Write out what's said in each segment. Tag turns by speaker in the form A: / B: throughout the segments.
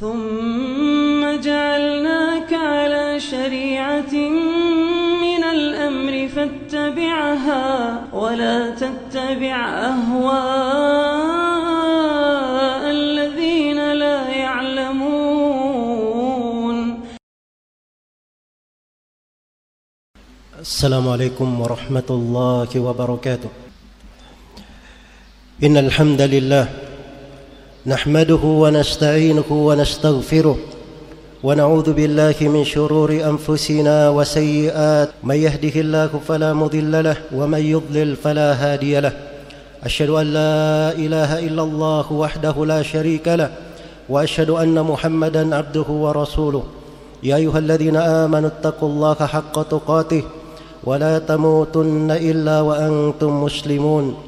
A: ثم جعلناك على شريعة من الأمر فاتبعها ولا تتبع أهواء الذين لا يعلمون.
B: السلام عليكم ورحمة الله وبركاته. إن الحمد لله نحمده ونستعينه ونستغفره ونعوذ بالله من شرور أنفسنا وسيئات. من يهده الله فلا مضل له ومن يضلل فلا هادي له. أشهد أن لا إله إلا الله وحده لا شريك له وأشهد أن محمدا عبده ورسوله. يا أيها الذين آمنوا اتقوا الله حق تقاته ولا تموتن إلا وأنتم مسلمون.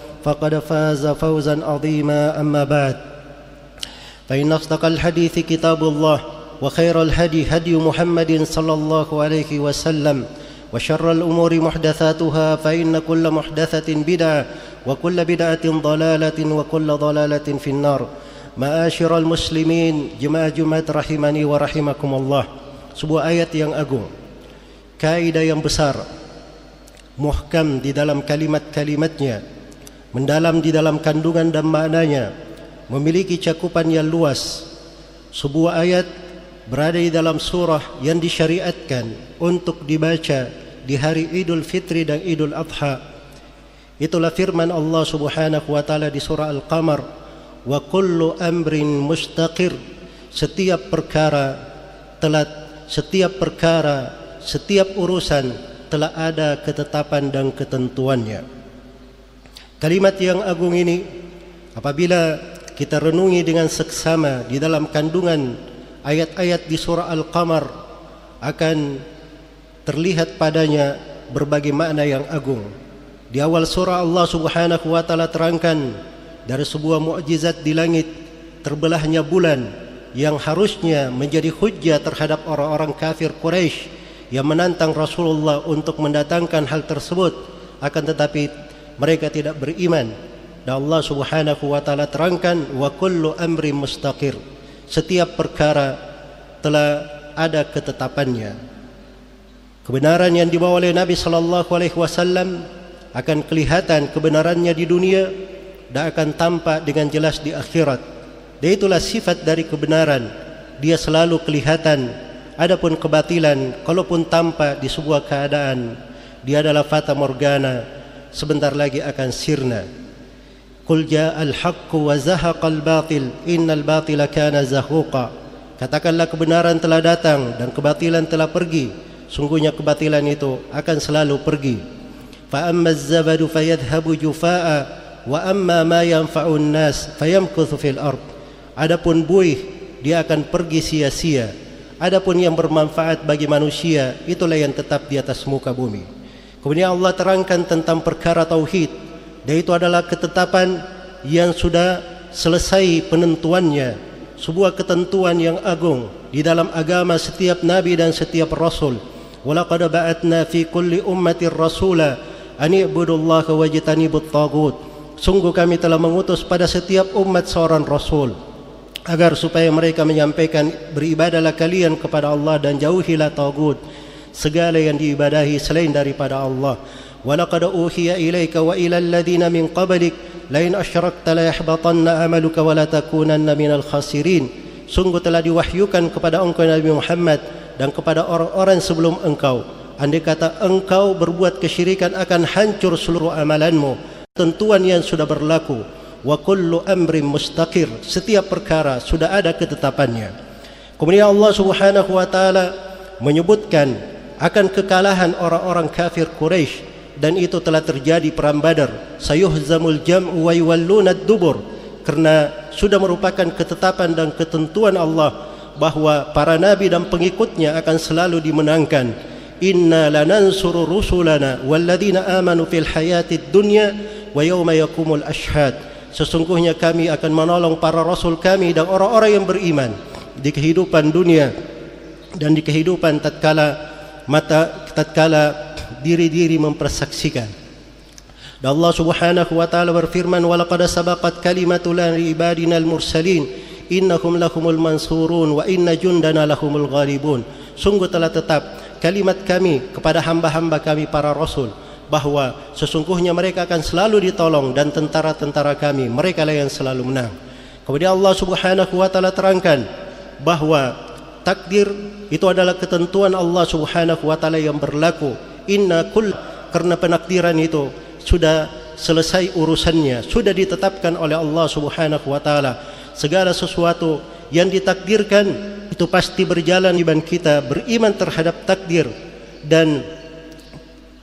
B: فقد فاز فوزا عظيما. أما بعد فإن أصدق الحديث كتاب الله وخير الهدي هدي محمد صلى الله عليه وسلم وشر الأمور محدثاتها فإن كل محدثة بدعة وكل بدعة ضلالة وكل ضلالة في النار. معاشر المسلمين جماعة جماعة رحمني ورحمكم الله. Sebuah ayat yang agung. Kaidah yang besar. Muhkam di dalam kalimat-kalimatnya. Mendalam di dalam kandungan dan maknanya memiliki cakupan yang luas. Sebuah ayat berada di dalam surah yang disyariatkan untuk dibaca di hari Idul Fitri dan Idul Adha. Itulah firman Allah Subhanahu wa taala di surah Al-Qamar wa kullu amrin mustaqir. Setiap perkara telah setiap perkara, setiap urusan telah ada ketetapan dan ketentuannya. Kalimat yang agung ini apabila kita renungi dengan seksama di dalam kandungan ayat-ayat di surah Al-Qamar akan terlihat padanya berbagai makna yang agung. Di awal surah Allah Subhanahu wa taala terangkan dari sebuah mukjizat di langit terbelahnya bulan yang harusnya menjadi hujjah terhadap orang-orang kafir Quraisy yang menantang Rasulullah untuk mendatangkan hal tersebut akan tetapi mereka tidak beriman dan Allah Subhanahu wa taala terangkan wa kullu amri mustaqir setiap perkara telah ada ketetapannya kebenaran yang dibawa oleh Nabi sallallahu alaihi wasallam akan kelihatan kebenarannya di dunia dan akan tampak dengan jelas di akhirat dan itulah sifat dari kebenaran. Dia selalu kelihatan. Adapun kebatilan, kalaupun tampak di sebuah keadaan, dia adalah fata morgana. Sebentar lagi akan sirna. Qul ja'al haqqu wa zahaqal batil, innal batila kana zahuqa. Katakanlah kebenaran telah datang dan kebatilan telah pergi. Sungguhnya kebatilan itu akan selalu pergi. Fa amma az-zabadu fayadhhabu jufaa'a wa amma ma yanfa'un nas fayamkuthu fil ardh Adapun buih dia akan pergi sia-sia. Adapun yang bermanfaat bagi manusia itulah yang tetap di atas muka bumi. Kemudian Allah terangkan tentang perkara tauhid. Dan itu adalah ketetapan yang sudah selesai penentuannya. Sebuah ketentuan yang agung di dalam agama setiap nabi dan setiap rasul. Walaqad ba'atna fi kulli ummatin rasula an i'budullaha wajtanibut tagut sungguh kami telah mengutus pada setiap umat seorang rasul agar supaya mereka menyampaikan beribadalah kalian kepada Allah dan jauhilah tagut segala yang diibadahi selain daripada Allah. Walaqad uhiya ilaika wa ila alladhina min qablik lain asyrakta la yahbatanna amaluka wa la takunanna minal khasirin. Sungguh telah diwahyukan kepada engkau Nabi Muhammad dan kepada orang-orang sebelum engkau. Andai kata engkau berbuat kesyirikan akan hancur seluruh amalanmu tentuan yang sudah berlaku. Wa kullu amrin mustaqir setiap perkara sudah ada ketetapannya. Kemudian Allah Subhanahu wa taala menyebutkan akan kekalahan orang-orang kafir Quraisy dan itu telah terjadi perang Badar. Sayuhzamul jam'u wa yuwalluna dubur karena sudah merupakan ketetapan dan ketentuan Allah bahwa para nabi dan pengikutnya akan selalu dimenangkan. Inna lanansuru rusulana walladzina amanu fil hayatid dunya wa yawma yakumul ashhad. Sesungguhnya kami akan menolong para rasul kami dan orang-orang yang beriman di kehidupan dunia dan di kehidupan tatkala mata tatkala diri-diri mempersaksikan. Dan Allah Subhanahu wa taala berfirman walaqad sabaqat kalimatuna li ibadina al-mursalin. Innahum lahumul mansurun wa inna jundana lahumul ghalibun. Sungguh telah tetap kalimat kami kepada hamba-hamba kami para rasul bahawa sesungguhnya mereka akan selalu ditolong dan tentara-tentara kami mereka lah yang selalu menang. Kemudian Allah Subhanahu wa taala terangkan bahawa takdir itu adalah ketentuan Allah Subhanahu wa taala yang berlaku. Inna kull karena penakdiran itu sudah selesai urusannya sudah ditetapkan oleh Allah Subhanahu wa taala. Segala sesuatu yang ditakdirkan itu pasti berjalan di kita beriman terhadap takdir dan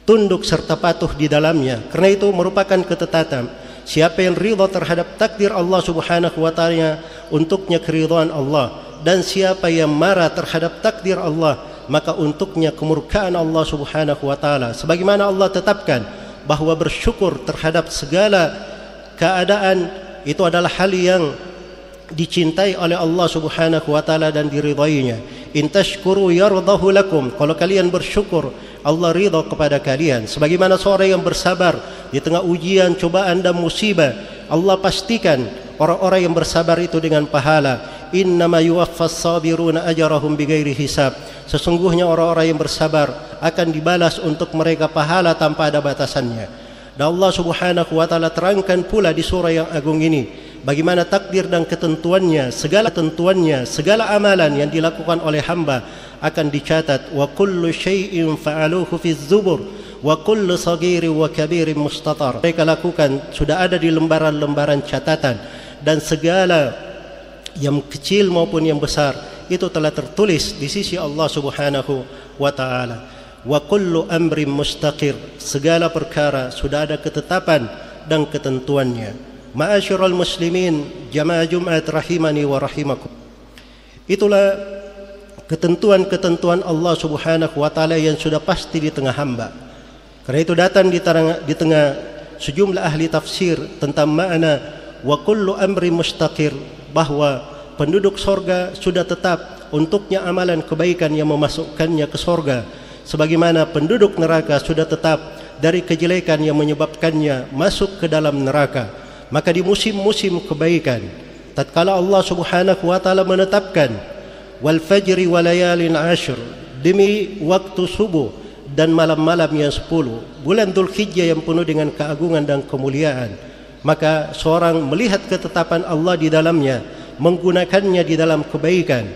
B: tunduk serta patuh di dalamnya. Karena itu merupakan ketetapan. Siapa yang ridha terhadap takdir Allah Subhanahu wa taala untuknya keridhaan Allah dan siapa yang marah terhadap takdir Allah maka untuknya kemurkaan Allah Subhanahu wa taala sebagaimana Allah tetapkan bahawa bersyukur terhadap segala keadaan itu adalah hal yang dicintai oleh Allah Subhanahu wa taala dan diridainya. In tashkuru yardahu lakum. Kalau kalian bersyukur, Allah ridha kepada kalian. Sebagaimana seorang yang bersabar di tengah ujian, cobaan dan musibah, Allah pastikan orang-orang yang bersabar itu dengan pahala. Innama yuwaffas sabiruna ajrahum bighairi hisab. Sesungguhnya orang-orang yang bersabar akan dibalas untuk mereka pahala tanpa ada batasannya. Dan Allah Subhanahu wa taala terangkan pula di surah yang agung ini bagaimana takdir dan ketentuannya, segala ketentuannya, segala amalan yang dilakukan oleh hamba akan dicatat wa kullu syai'in fa'aluhu fi zubur wa kullu saghirin wa kabirin mustatar. Mereka lakukan sudah ada di lembaran-lembaran catatan dan segala yang kecil maupun yang besar itu telah tertulis di sisi Allah Subhanahu wa taala. Wa kullu amrin mustaqir, segala perkara sudah ada ketetapan dan ketentuannya. Ma'asyiral muslimin, jamaah Jumat rahimani wa rahimakum. Itulah ketentuan-ketentuan Allah Subhanahu wa taala yang sudah pasti di tengah hamba. Karena itu datang di tengah, di tengah sejumlah ahli tafsir tentang makna wa kullu amri mustaqir bahwa penduduk sorga sudah tetap untuknya amalan kebaikan yang memasukkannya ke sorga sebagaimana penduduk neraka sudah tetap dari kejelekan yang menyebabkannya masuk ke dalam neraka. Maka di musim-musim kebaikan tatkala Allah Subhanahu wa taala menetapkan wal fajri wa layalin ashr demi waktu subuh dan malam-malam yang sepuluh bulan Dzulhijjah yang penuh dengan keagungan dan kemuliaan maka seorang melihat ketetapan Allah di dalamnya menggunakannya di dalam kebaikan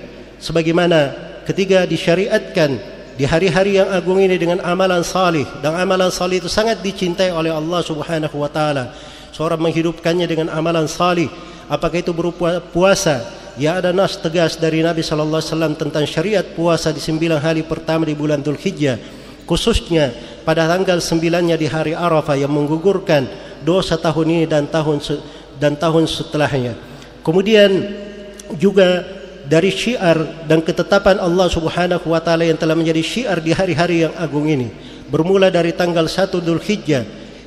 B: sebagaimana ketika disyariatkan di hari-hari yang agung ini dengan amalan salih. Dan amalan salih itu sangat dicintai oleh Allah Subhanahu wa taala. Seorang menghidupkannya dengan amalan salih. Apakah itu berupa puasa? Ya ada nas tegas dari Nabi sallallahu alaihi wasallam tentang syariat puasa di sembilan hari pertama di bulan Dzulhijjah khususnya pada tanggal sembilannya di hari Arafah yang menggugurkan dosa tahun ini dan tahun dan tahun setelahnya Kemudian juga dari syiar dan ketetapan Allah Subhanahu wa taala yang telah menjadi syiar di hari-hari yang agung ini bermula dari tanggal 1 Dzulhijjah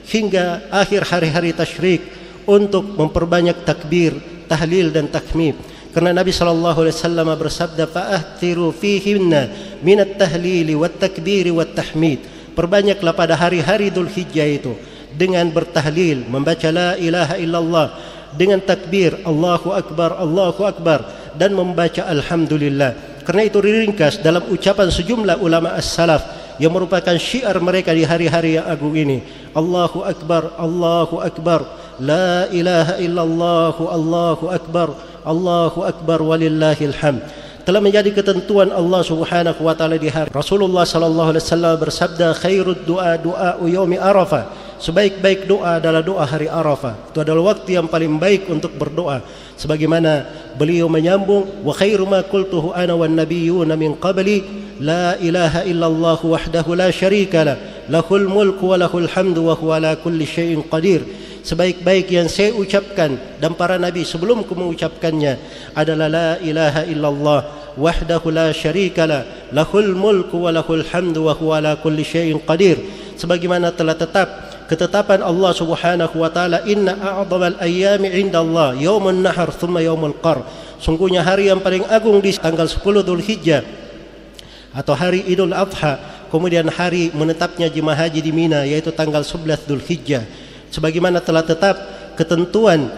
B: hingga akhir hari-hari tasyrik untuk memperbanyak takbir, tahlil dan takmib. Karena Nabi sallallahu alaihi wasallam bersabda fa'athiru fihinna min at-tahlil wa at-takbir wa at-tahmid. Perbanyaklah pada hari-hari Dzulhijjah itu dengan bertahlil, membaca la ilaha illallah dengan takbir Allahu Akbar Allahu Akbar dan membaca Alhamdulillah. Kerana itu ringkas dalam ucapan sejumlah ulama as-salaf yang merupakan syiar mereka di hari-hari yang agung ini. Allahu Akbar Allahu Akbar La ilaha illallah Allahu Akbar Allahu Akbar walillahil hamd. Telah menjadi ketentuan Allah Subhanahu wa taala di hari Rasulullah sallallahu alaihi wasallam bersabda khairud du'a du'a yaumi arafah sebaik-baik doa adalah doa hari Arafah. Itu adalah waktu yang paling baik untuk berdoa. Sebagaimana beliau menyambung wa khairu ma qultuhu ana wan nabiyyun min qabli la ilaha illallah wahdahu la syarika la lahul mulku wa lahul hamdu wa huwa ala kulli syai'in qadir. Sebaik-baik yang saya ucapkan dan para nabi sebelumku mengucapkannya adalah la ilaha illallah wahdahu la syarika la lahul mulku wa lahul hamdu wa huwa ala kulli syai'in qadir sebagaimana telah tetap ketetapan Allah Subhanahu wa taala inna a'dhamal 'inda Allah yaumun nahar thumma yaumul qar. Sungguhnya hari yang paling agung di tanggal 10 Dzulhijjah atau hari Idul Adha kemudian hari menetapnya jemaah haji di Mina yaitu tanggal 11 Dzulhijjah sebagaimana telah tetap ketentuan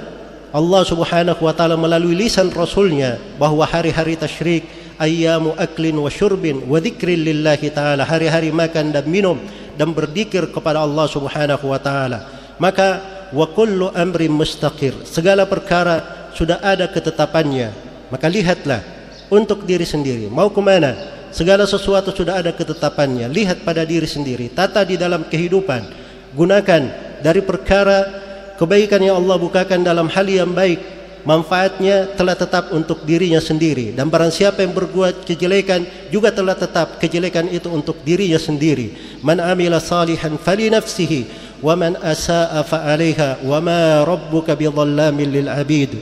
B: Allah Subhanahu wa taala melalui lisan rasulnya bahwa hari-hari tasyrik ayyamu aklin wa syurbin wa dzikrin lillahi taala hari-hari makan dan minum dan berzikir kepada Allah Subhanahu wa taala. Maka wa kullu amrin mustaqir. Segala perkara sudah ada ketetapannya. Maka lihatlah untuk diri sendiri. Mau ke mana? Segala sesuatu sudah ada ketetapannya. Lihat pada diri sendiri. Tata di dalam kehidupan. Gunakan dari perkara kebaikan yang Allah bukakan dalam hal yang baik manfaatnya telah tetap untuk dirinya sendiri. Dan barang siapa yang berbuat kejelekan juga telah tetap kejelekan itu untuk dirinya sendiri. Man amila salihan fali nafsihi wa man asaa fa alaiha wa ma rabbuka bidhallamin lil abid.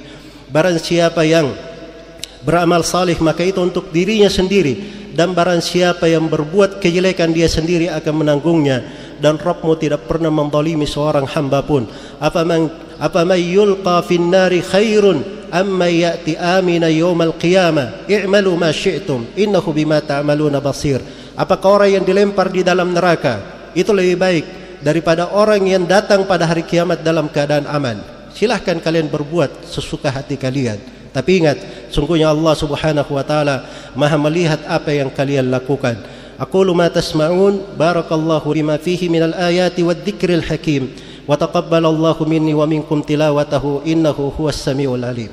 B: Barang siapa yang beramal salih maka itu untuk dirinya sendiri. Dan barang siapa yang berbuat kejelekan dia sendiri akan menanggungnya dan Rabbmu tidak pernah menzalimi seorang hamba pun. Apa man apa man yulqa fin nari khairun amma ya'ti amina yawmal qiyamah i'malu ma syi'tum innahu bima ta'maluna basir. Apakah orang yang dilempar di dalam neraka? Itu lebih baik daripada orang yang datang pada hari kiamat dalam keadaan aman. Silahkan kalian berbuat sesuka hati kalian. Tapi ingat sungguhnya Allah Subhanahu wa taala Maha melihat apa yang kalian lakukan أقول ما تسمعون بارك الله لما فيه من الآيات والذكر الحكيم. وتقبل الله مني ومنكم تلاوته إنه هو السميع العليم.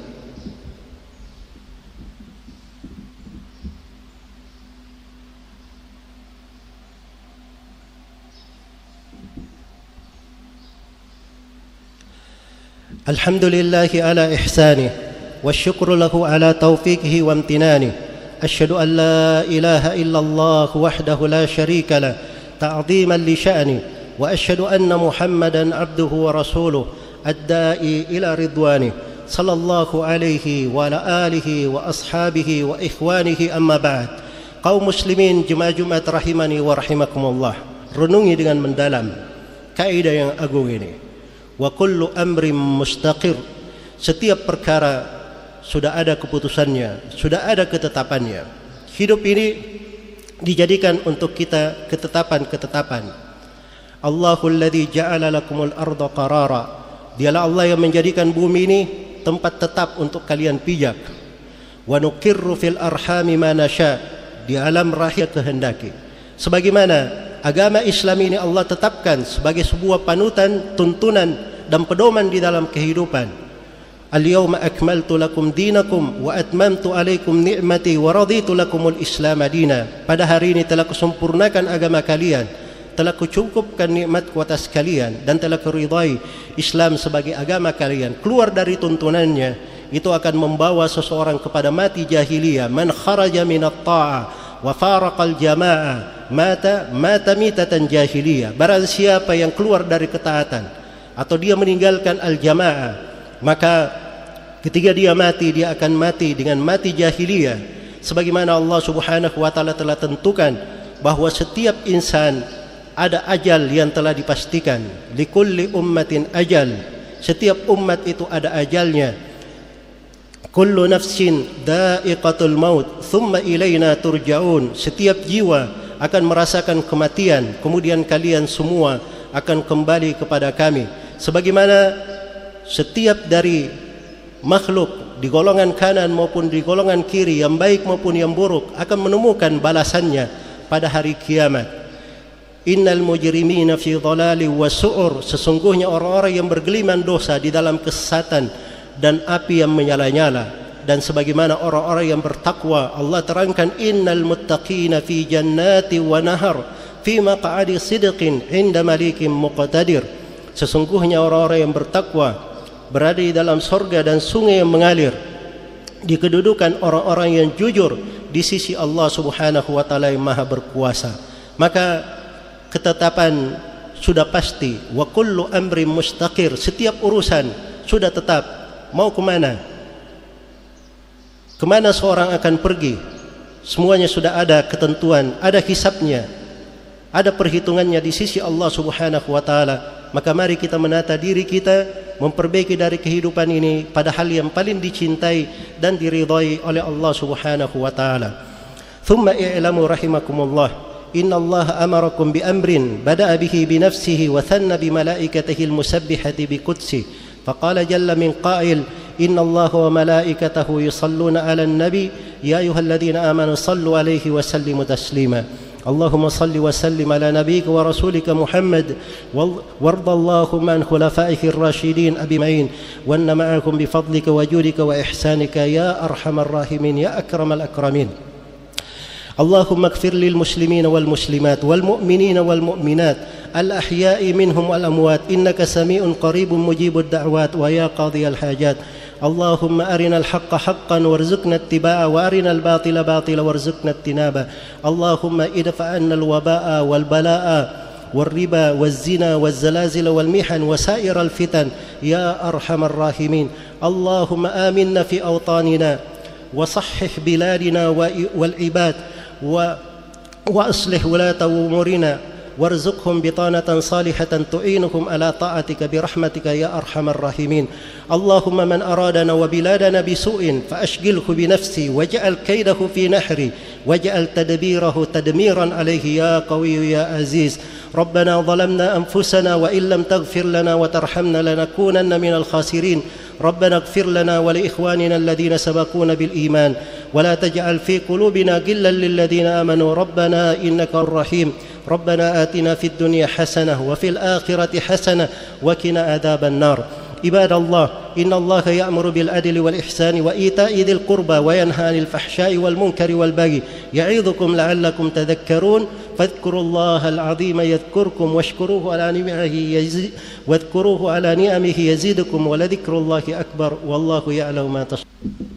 B: الحمد لله على إحسانه والشكر له على توفيقه وامتنانه. أشهد أن لا إله إلا الله وحده لا شريك له تعظيما لشأني وأشهد أن محمدا عبده ورسوله الدائي إلى رضوانه صلى الله عليه وعلى آله وأصحابه وإخوانه أما بعد. قوم مسلمين جمع جمعة رحمني ورحمكم الله. رنوني dengan mendalam كائدة yang agung ini. وكل أمر مستقر setiap perkara sudah ada keputusannya sudah ada ketetapannya. Hidup ini dijadikan untuk kita ketetapan-ketetapan. Allahul ladzi ja'ala lakumul arda qarara. Dialah Allah yang menjadikan bumi ini tempat tetap untuk kalian pijak. Wa nuqirru fil arhami ma nasha' di alam rahim kehendaki. Sebagaimana agama Islam ini Allah tetapkan sebagai sebuah panutan tuntunan dan pedoman di dalam kehidupan lakum dinakum wa atmamtu alaikum ni'mati wa raditu lakumul islam dina pada hari ini telah kusempurnakan agama kalian telah kucukupkan nikmatku atas kalian dan telah kuridai Islam sebagai agama kalian. Keluar dari tuntunannya itu akan membawa seseorang kepada mati jahiliyah. Man kharaja min at-ta'ah wa faraqa al-jama'ah mata mata mitatan jahiliyah. Barang siapa yang keluar dari ketaatan atau dia meninggalkan al-jama'ah maka ketika dia mati dia akan mati dengan mati jahiliyah. Sebagaimana Allah Subhanahu wa taala telah tentukan bahwa setiap insan ada ajal yang telah dipastikan. Likulli ummatin ajal. Setiap umat itu ada ajalnya. Kullu nafsin da'iqatul maut Thumma ilayna turja'un. Setiap jiwa akan merasakan kematian. Kemudian kalian semua akan kembali kepada kami. Sebagaimana setiap dari makhluk Di golongan kanan maupun di golongan kiri Yang baik maupun yang buruk Akan menemukan balasannya pada hari kiamat. Innal mujrimina fi dhalali wa su'ur. Sesungguhnya orang-orang yang bergeliman dosa di dalam kesesatan dan api yang menyala-nyala. Dan sebagaimana orang-orang yang bertakwa Allah terangkan innal muttaqina fi jannati wa nahar fi maq'adi sidqin 'inda malikin muqtadir. Sesungguhnya orang-orang yang bertakwa berada di dalam sorga dan sungai yang mengalir di kedudukan orang-orang yang jujur di sisi Allah Subhanahu wa taala yang maha berkuasa maka ketetapan sudah pasti wa kullu amrin mustaqir setiap urusan sudah tetap mau ke mana? Ke mana seorang akan pergi? semuanya sudah ada ketentuan, ada hisapnya, ada perhitungannya di sisi Allah Subhanahu wa taala. Maka mari kita menata diri kita memperbaiki dari kehidupan ini pada hal yang paling dicintai dan diridhai oleh Allah Subhanahu wa taala. Thumma i'lamu rahimakumullah إن الله أمركم بأمر بدأ به بنفسه وثنى بملائكته المسبحة بقدسه فقال جل من قائل إن الله وملائكته يصلون على النبي يا أيها الذين آمنوا صلوا عليه وسلموا تسليما اللهم صل وسلم على نبيك ورسولك محمد. وارض اللهم عن خلفائك الراشدين أبي معين. وأن معكم بفضلك وجودك وإحسانك يا أرحم الراحمين يا أكرم الأكرمين. اللهم اغفر للمسلمين والمسلمات والمؤمنين والمؤمنات الأحياء منهم والأموات. إنك سميع قريب مجيب الدعوات ويا قاضي الحاجات. اللهم أرنا الحق حقا وارزقنا اتباعه وأرنا الباطل باطلا وارزقنا اجتنابه. اللهم ادفع عنا الوباء والبلاء والربا والزنا والزلازل والمحن وسائر الفتن يا أرحم الراحمين. اللهم آمنا في أوطاننا وصحح بلادنا والعباد و وأصلح ولاة أمورنا. وارزقهم بطانة صالحة تعينهم على طاعتك برحمتك يا أرحم الراحمين. اللهم من أرادنا وبلادنا بسوء فأشغله بنفسي واجعل كيده في نحري واجعل تدبيره تدميرا عليه يا قوي يا عزيز. ربنا ظلمنا أنفسنا وإن لم تغفر لنا وترحمنا لنكونن من الخاسرين. ربنا اغفر لنا ولإخواننا الذين سبقونا بالإيمان ولا تجعل في قلوبنا غلا للذين آمنوا. ربنا إنك الرحيم. ربنا آتنا في الدنيا حسنة وفي الآخرة حسنة وقنا عذاب النار. عباد الله إن الله يأمر بالعدل والإحسان وإيتاء ذي القربى وينهى عن الفحشاء والمنكر والبغي يعظكم لعلكم تذكرون فاذكروا الله العظيم يذكركم واشكروه على نعمه يزيد واذكروه على نعمه يزيدكم ولذكر الله أكبر والله يعلم ما تصنعون